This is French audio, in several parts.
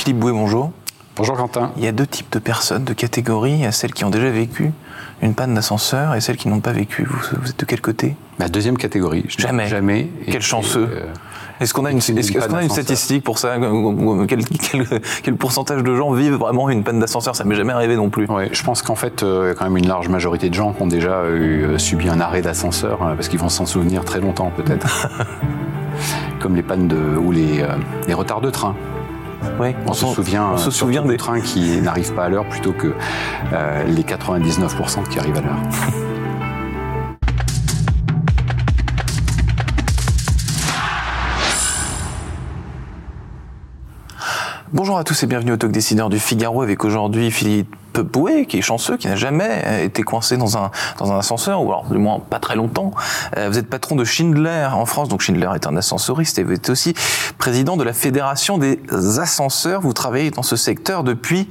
Philippe Bouet, bonjour. Bonjour Quentin. Il y a deux types de personnes, de catégories. Il y a celles qui ont déjà vécu une panne d'ascenseur et celles qui n'ont pas vécu. Vous, êtes de quel côté? La deuxième catégorie. jamais. Jamais. Quel chanceux. Euh, est-ce qu'on a une, est qu'on a une statistique pour ça? Quel, quel, pourcentage de gens vivent vraiment une panne d'ascenseur? Ça m'est jamais arrivé non plus. Ouais, je pense qu'en fait, euh, il y a quand même une large majorité de gens qui ont déjà eu, euh, subi un arrêt d'ascenseur parce qu'ils vont s'en souvenir très longtemps peut-être. Comme les pannes de, ou les, les retards de train. On, se souvient, on se souvient des trains qui n'arrivent pas à l'heure plutôt que euh, les 99% qui arrivent à l'heure. Bonjour à tous et bienvenue au Talk Décideur du Figaro avec aujourd'hui Philippe Bouet, qui est chanceux, qui n'a jamais euh, été coincé dans un, dans un ascenseur, ou alors du moins pas très longtemps. Euh, vous êtes patron de Schindler en France, donc Schindler est un ascensoriste et vous êtes aussi président de la Fédération des ascenseurs. Vous travaillez dans ce secteur depuis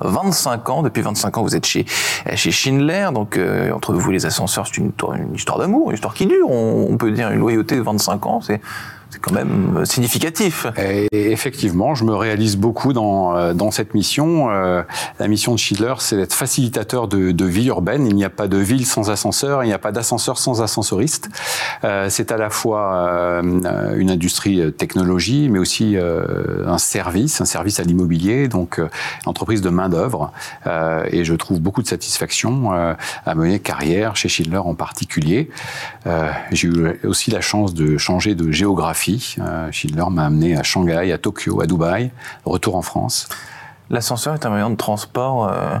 25 ans. Depuis 25 ans, vous êtes chez, chez Schindler. Donc, euh, entre vous, les ascenseurs, c'est une, une histoire d'amour, une histoire qui dure. On, on, peut dire une loyauté de 25 ans. C'est c'est quand même euh, significatif. Et effectivement, je me réalise beaucoup dans, euh, cette mission. Euh, la mission de Schindler, c'est d'être facilitateur de, de, vie urbaine. Il n'y a pas de ville sans ascenseur, il n'y a pas d'ascenseur sans ascensoriste. C'est à la fois une industrie technologie, mais aussi un service, un service à l'immobilier, donc entreprise de main d'œuvre. et je trouve beaucoup de satisfaction à mener carrière chez Schindler en particulier. J'ai eu aussi la chance de changer de géographie euh, Schindler m'a amené à Shanghai, à Tokyo, à Dubaï, retour en France. L'ascenseur est un moyen de transport euh,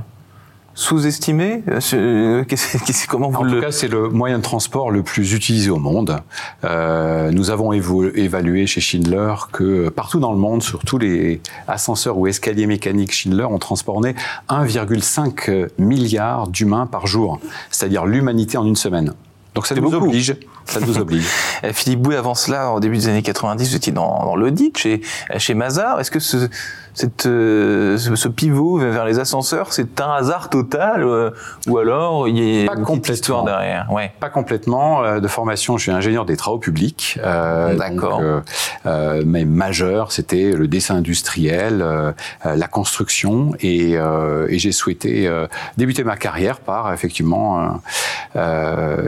sous-estimé euh, Comment vous En tout cas, c'est le moyen de transport le plus utilisé au monde. nous avons évalué chez Schindler que partout dans le monde, sur tous les ascenseurs ou escaliers mécaniques Schindler, on transportait 1,5 milliard d'humains par jour, c'est-à-dire l'humanité en une semaine. Donc ça nous oblige. Ça nous oblige. Philippe Bouet, avant cela, au début des années 90, vous étiez dans, dans l'audit chez, chez Mazar. Est-ce que ce, cette, euh, ce pivot vers les ascenseurs, c'est un hasard total euh, ou alors il y a pas une histoire derrière? Ouais. Pas complètement. Euh, de formation, je suis ingénieur des travaux publics. D'accord. mais majeur, c'était le dessin industriel, la construction, et, et j'ai souhaité débuter ma carrière par effectivement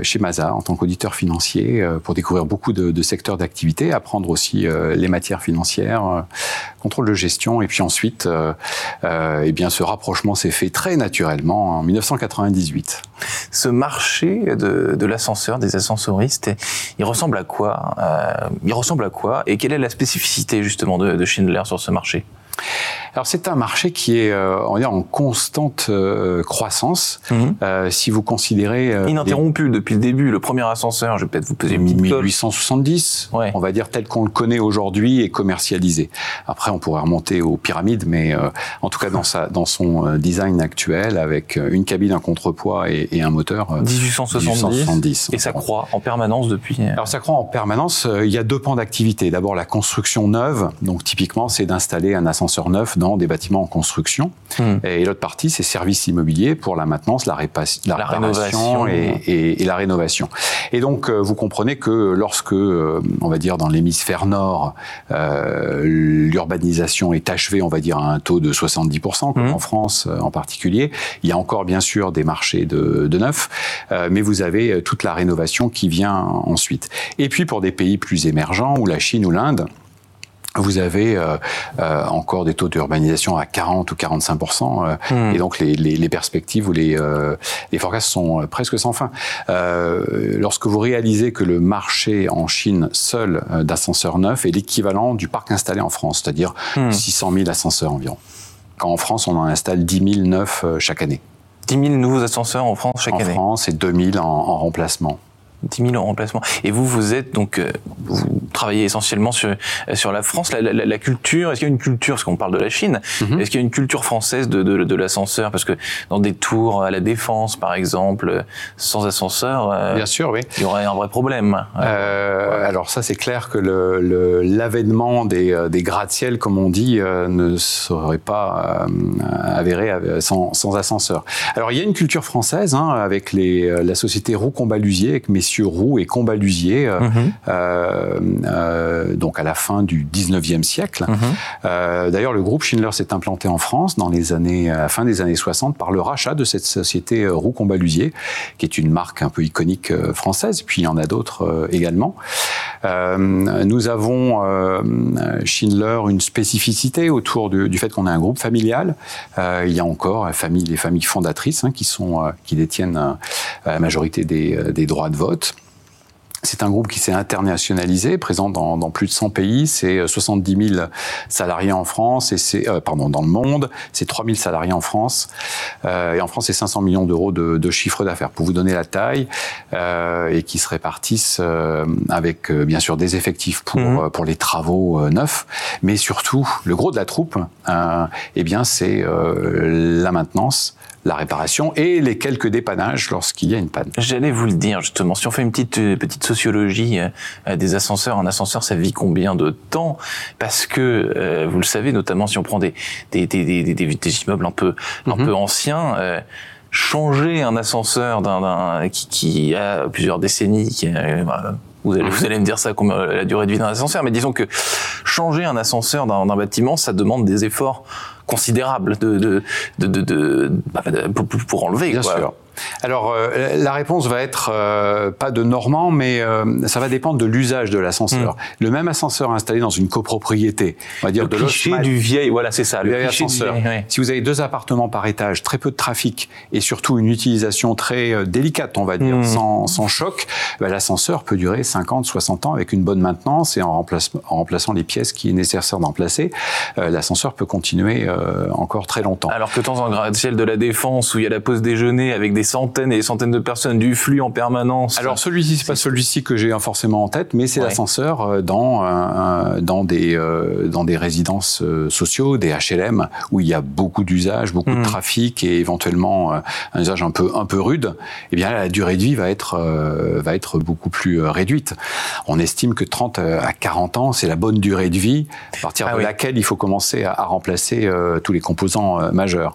chez Mazar en tant qu'auditeur financier pour découvrir beaucoup de, de secteurs d'activité, apprendre aussi les matières financières, contrôle de gestion et puis ensuite, euh, euh, eh bien, ce rapprochement s'est fait très naturellement en 1998. Ce marché de, l'ascenseur, des ascensoristes, il ressemble à quoi euh, Il ressemble à quoi Et quelle est la spécificité justement de Schindler sur ce marché? Alors c'est un marché qui est, euh, on en constante euh, croissance. Mhm. Euh, si vous considérez ininterrompu depuis le début, le premier ascenseur, je vais peut-être vous poser une petite 1870, on va dire tel qu'on le connaît aujourd'hui et commercialisé. Après, on pourrait remonter aux pyramides, mais en tout cas dans sa, dans son design actuel, avec une cabine, un contrepoids et, et un moteur. 1870. et ça croît en permanence depuis. Alors ça croît en permanence. Il y a deux pans d'activité. D'abord la construction neuve, donc typiquement c'est d'installer un ascenseur neuf dans des bâtiments en construction. Hmm. Et l'autre partie, c'est services immobiliers pour la maintenance, la, la, rénovation et, la rénovation. Et donc, euh, vous comprenez que lorsque, euh, on va dire, dans l'hémisphère nord, euh, l'urbanisation est achevée, on va dire, à un taux de 70%, comme hmm. en France en particulier, il y a encore, bien sûr, des marchés de, de neuf, mais vous avez toute la rénovation qui vient ensuite. Et puis, pour des pays plus émergents, ou la Chine ou l'Inde, vous avez euh, euh, encore des taux d'urbanisation à 40 ou 45% euh, hmm. et donc les, les, les, perspectives ou les, euh, les forecasts sont presque sans fin. lorsque vous réalisez que le marché en Chine seul d'ascenseurs neufs est l'équivalent du parc installé en France, c'est-à-dire 600 hmm. 000 ascenseurs environ. Quand en France, on en installe 10 000 neufs chaque année. 10 000 nouveaux ascenseurs en France chaque année En France et 2 000 en, en remplacement. 10 000 en remplacement. Et vous, vous êtes donc, vous travaillez essentiellement sur sur la France, la, la, la culture. Est-ce qu'il y a une culture, parce qu'on parle de la Chine, mhm. est-ce qu'il y a une culture française de, de, de l'ascenseur? Parce que dans des tours à la défense, par exemple, sans ascenseur, euh, bien sûr, oui, il y aurait un vrai problème. Euh, alors ça, c'est clair que le l'avènement des, euh, des gratte-ciel, comme on dit, ne serait pas avéré sans, sans ascenseur. Alors il y a une culture française hein, avec les, la société Roux-Combalusier, avec messieurs Roux et Combalusier, euh, mhm. Euh, donc à la fin du 19e siècle. Mhm. D'ailleurs, le groupe Schindler s'est implanté en France dans les années, à la fin des années 60 par le rachat de cette société Roux Combalusier, qui est une marque un peu iconique française. Puis il y en a d'autres également. nous avons Schindler une spécificité autour du, fait qu'on a un groupe familial. il y a encore famille, les familles fondatrices hein, qui sont qui détiennent la majorité des, des droits de vote. C'est un groupe qui s'est internationalisé, présent dans, dans, plus de 100 pays. C'est 70 euh, 000 salariés en France et c'est euh, pardon dans le monde. C'est 3 000 salariés en France euh, et en France c'est 500 millions d'euros de, de, chiffre d'affaires. Pour vous donner la taille euh, et qui se répartissent euh, avec bien sûr des effectifs pour mmh. pour les travaux neufs, mais surtout le gros de la troupe. eh bien c'est la maintenance la réparation et les quelques dépannages lorsqu'il y a une panne. J'allais vous le dire justement, si on fait une petite euh, petite sociologie euh, des ascenseurs, un ascenseur ça vit combien de temps? Parce que euh, vous le savez, notamment si on prend des des, des, des, des immeubles un peu un mhm. peu anciens. changer un ascenseur d'un qui, qui a plusieurs décennies, qui vous allez, vous allez me dire ça comme la durée de vie d'un ascenseur, mais disons que changer un ascenseur d'un bâtiment, ça demande des efforts considérable de, de, de, de, bah, pour, pour, enlever. Bien sûr. Alors, euh, la réponse va être euh, pas de Normand, mais euh, ça va dépendre de l'usage de l'ascenseur. Hmm. Le même ascenseur installé dans une copropriété, on va dire le de cliché du vieil, voilà, c'est ça, le, vieil ascenseur. Si vous avez deux appartements par étage, très peu de trafic et surtout une utilisation très délicate, on va dire, hmm. sans, sans, choc, bah, l'ascenseur peut durer 50, 60 ans avec une bonne maintenance et en, remplaçant, en remplaçant les pièces qui est nécessaire d'en placer, l'ascenseur peut continuer encore très longtemps. Alors que dans un gratte-ciel de la défense où il y a la pause déjeuner avec des centaines et des centaines de personnes, du flux en permanence. Alors celui-ci, c'est pas celui-ci que j'ai forcément en tête, mais c'est l'ascenseur euh, dans euh, dans des euh, dans des résidences sociaux, des HLM où il y a beaucoup d'usages, beaucoup de hmm. trafic et éventuellement un usage un peu un peu rude. Eh bien la durée de vie va être va être beaucoup plus réduite. On estime que 30 à 40 ans, c'est la bonne durée de vie à partir ah de laquelle il faut commencer à, à remplacer tous les composants majeurs.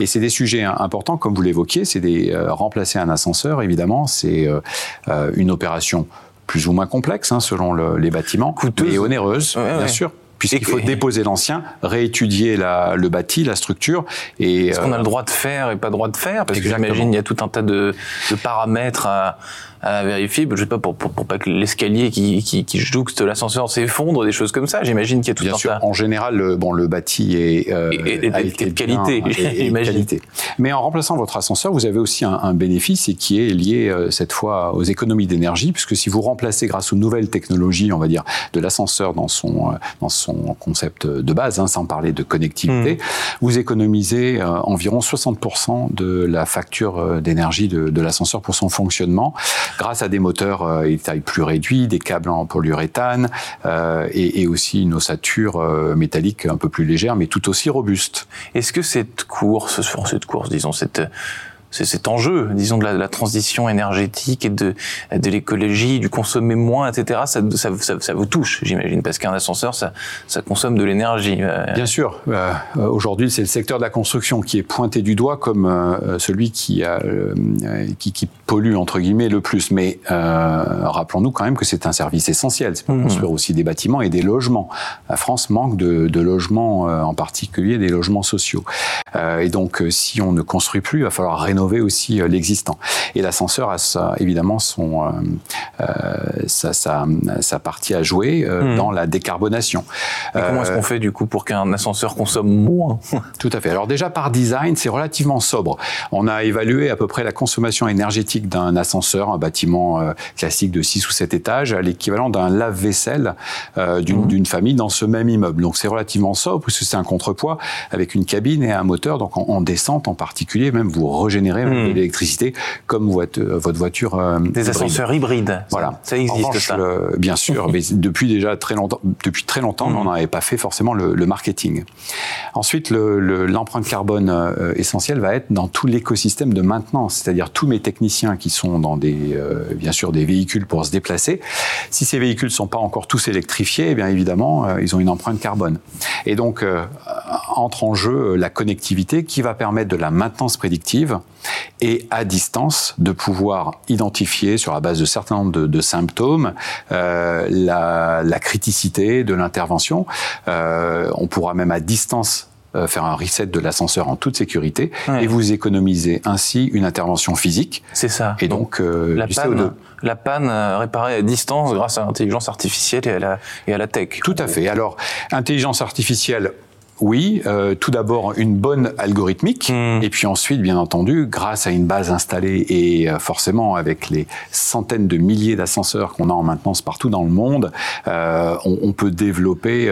Et c'est des sujets importants, comme vous l'évoquiez, c'est des euh, remplacer un ascenseur, évidemment, c'est euh, euh, une opération plus ou moins complexe hein, selon les bâtiments, Coûteuse. et onéreuse, bien sûr puisqu'il faut déposer l'ancien, réétudier la, le bâti, la structure. Et Est-ce qu'on a le droit de faire et pas le droit de faire? Parce que j'imagine il y a tout un tas de, de paramètres à, à vérifier, je sais pas, pour, pour, pour pas que l'escalier qui, qui, qui jouxte l'ascenseur s'effondre, des choses comme ça. J'imagine qu'il y a tout bien un sûr, En général, le, bon, le bâti est, euh, et, a été de qualité, qualité. Mais en remplaçant votre ascenseur, vous avez aussi un, un bénéfice et qui est lié euh, cette fois aux économies d'énergie, puisque si vous remplacez grâce aux nouvelles technologies, on va dire, de l'ascenseur dans son euh, dans son concept de base, hein, sans parler de connectivité, hmm. vous économisez euh, environ 60% de la facture d'énergie de, de l'ascenseur pour son fonctionnement grâce à des moteurs euh, taille plus réduite, des câbles en polyuréthane euh, et, et, aussi une ossature euh, métallique un peu plus légère, mais tout aussi robuste. Est-ce que cette course, cette course, disons cette c'est cet enjeu, disons, de la, de la, transition énergétique et de, de l'écologie, du consommer moins, etc. Ça, ça, ça, ça vous touche, j'imagine, parce qu'un ascenseur, ça, ça consomme de l'énergie. Euh, Bien sûr. Euh, Aujourd'hui, c'est le secteur de la construction qui est pointé du doigt comme euh, celui qui, a, euh, qui, qui, pollue, entre guillemets, le plus. Mais rappelons-nous quand même que c'est un service essentiel. C'est pour mmh. construire aussi des bâtiments et des logements. La France manque de, de logements, en particulier des logements sociaux. et donc, si on ne construit plus, il va falloir rénover aussi euh, l'existant. Et l'ascenseur a évidemment son, euh, euh sa, sa, sa, partie à jouer hmm. dans la décarbonation. Et comment est-ce qu'on fait du coup pour qu'un ascenseur consomme moins? Tout à fait. Alors déjà par design, c'est relativement sobre. On a évalué à peu près la consommation énergétique d'un ascenseur, un bâtiment classique de 6 ou 7 étages, à l'équivalent d'un lave-vaisselle d'une hmm. famille dans ce même immeuble. Donc c'est relativement sobre puisque c'est un contrepoids avec une cabine et un moteur. Donc en, en descente en particulier, même vous régénérez Hmm. de l'électricité comme votre, euh, votre voiture. Euh, Des ascenseurs hybrides. Voilà. Ça existe ça. bien sûr, mais depuis déjà très longtemps, depuis très longtemps, on n'avait pas fait forcément le, le marketing. Ensuite, l'empreinte le, carbone euh, essentielle va être dans tout l'écosystème de maintenance, c'est-à-dire tous mes techniciens qui sont dans des, bien sûr, des véhicules pour se déplacer. Si ces véhicules sont pas encore tous électrifiés, eh bien évidemment, ils ont une empreinte carbone. Et donc, entre en jeu la connectivité qui va permettre de la maintenance prédictive et à distance de pouvoir identifier sur la base de certains nombres de, symptômes euh, la, la, criticité de l'intervention. Euh, on pourra même à distance euh, faire un reset de l'ascenseur en toute sécurité et vous économisez ainsi une intervention physique. C'est ça. Et donc, la, panne, la panne réparée à distance grâce à l'intelligence artificielle et à la, et à la tech. Tout à fait. Alors, intelligence artificielle oui, euh, tout d'abord une bonne algorithmique, hmm. et puis ensuite, bien entendu, grâce à une base installée et euh, forcément avec les centaines de milliers d'ascenseurs qu'on a en maintenance partout dans le monde, euh, on, on, peut développer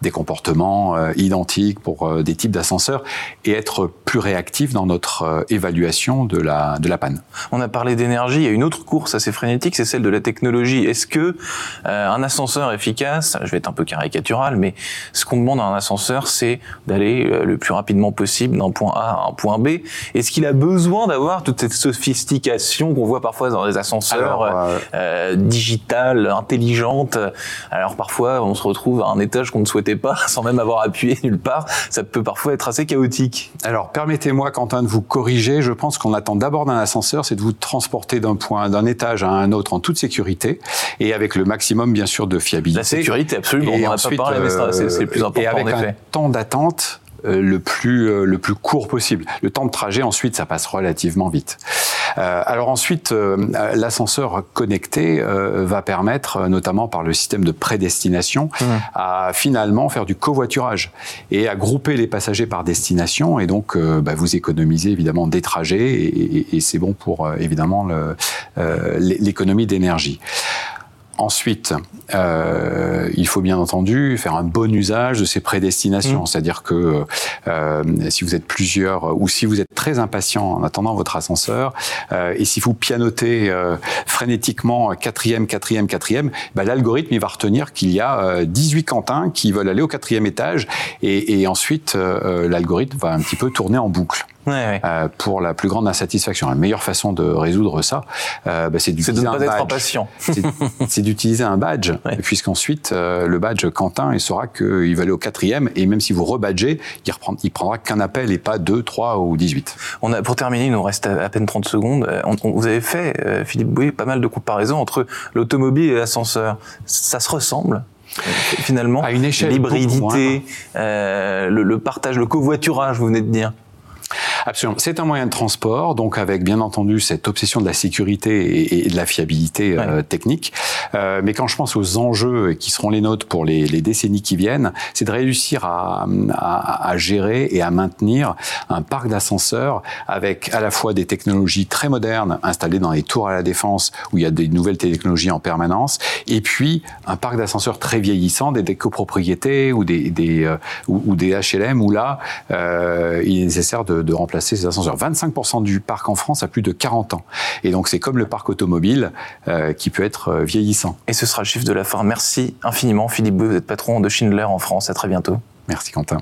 des comportements identiques pour des types d'ascenseurs et être plus réactif dans notre évaluation de la, de la panne. On a parlé d'énergie, il y a une autre course assez frénétique, c'est celle de la technologie. Est-ce que un ascenseur efficace, je vais être un peu caricatural, mais ce qu'on demande à un ascenseur, c'est d'aller euh, le plus rapidement possible d'un point A à un point B. Est-ce qu'il a besoin d'avoir toute cette sophistication qu'on voit parfois dans les ascenseurs euh, euh, digitales, intelligentes? Alors parfois, on se retrouve à un étage qu'on ne souhaitait pas, sans même avoir appuyé nulle part. Ça peut parfois être assez chaotique. Alors permettez-moi, Quentin, de vous corriger. Je pense qu'on attend d'abord d'un ascenseur, c'est de vous transporter d'un point, d'un étage à un autre en toute sécurité et avec le maximum, bien sûr, de fiabilité. La sécurité, absolument. on n'en a pas parlé, mais c'est le plus important et avec en effet. Un temps d'attente euh, le plus euh, le plus court possible. Le temps de trajet ensuite ça passe relativement vite. Euh, alors ensuite l'ascenseur connecté va permettre notamment par le système de prédestination mmh. à finalement faire du covoiturage et à grouper les passagers par destination et donc bah, vous économisez évidemment des trajets et, et c'est bon pour évidemment l'économie d'énergie. Ensuite, euh, il faut bien entendu faire un bon usage de ces prédestinations, mmh. c'est-à-dire que euh, si vous êtes plusieurs ou si vous êtes très impatient en attendant votre ascenseur, euh, et si vous pianotez euh, frénétiquement quatrième, quatrième, quatrième, bah, l'algorithme il va retenir qu'il y a 18 Quentins qui veulent aller au quatrième étage, et, et ensuite l'algorithme va un petit peu tourner en boucle. Euh, pour la plus grande insatisfaction. La meilleure façon de résoudre ça, euh, bah, c'est d'utiliser un badge. C'est d'utiliser un badge, puisqu'ensuite euh, le badge Quentin, il saura qu'il va aller au quatrième, et même si vous rebadgez, il, reprend, il prendra qu'un appel et pas deux, trois ou 18. On a, pour terminer, il nous reste à, peine 30 secondes. vous avez fait, Philippe Boué, pas mal de comparaisons entre l'automobile et l'ascenseur. Ça se ressemble finalement? À une échelle l'hybridité, euh, le, le, partage, le covoiturage, vous venez de dire. Absolument. C'est un moyen de transport, donc avec bien entendu cette obsession de la sécurité et, de la fiabilité euh, technique. Euh, mais quand je pense aux enjeux qui seront les nôtres pour les, les décennies qui viennent, c'est de réussir à, à, à, gérer et à maintenir un parc d'ascenseurs avec à la fois des technologies très modernes installées dans les tours à la défense où il y a des nouvelles technologies en permanence, et puis un parc d'ascenseurs très vieillissant, des, des copropriétés ou des, des euh, ou, des HLM où là euh, il est nécessaire de, de remplacer ces ascenseurs. 25% du parc en France a plus de 40 ans. Et donc c'est comme le parc automobile euh, qui peut être euh, vieillissant. Et ce sera le chiffre de la fin. Merci infiniment Philippe Beu, vous êtes patron de Schindler en France. À très bientôt. Merci Quentin.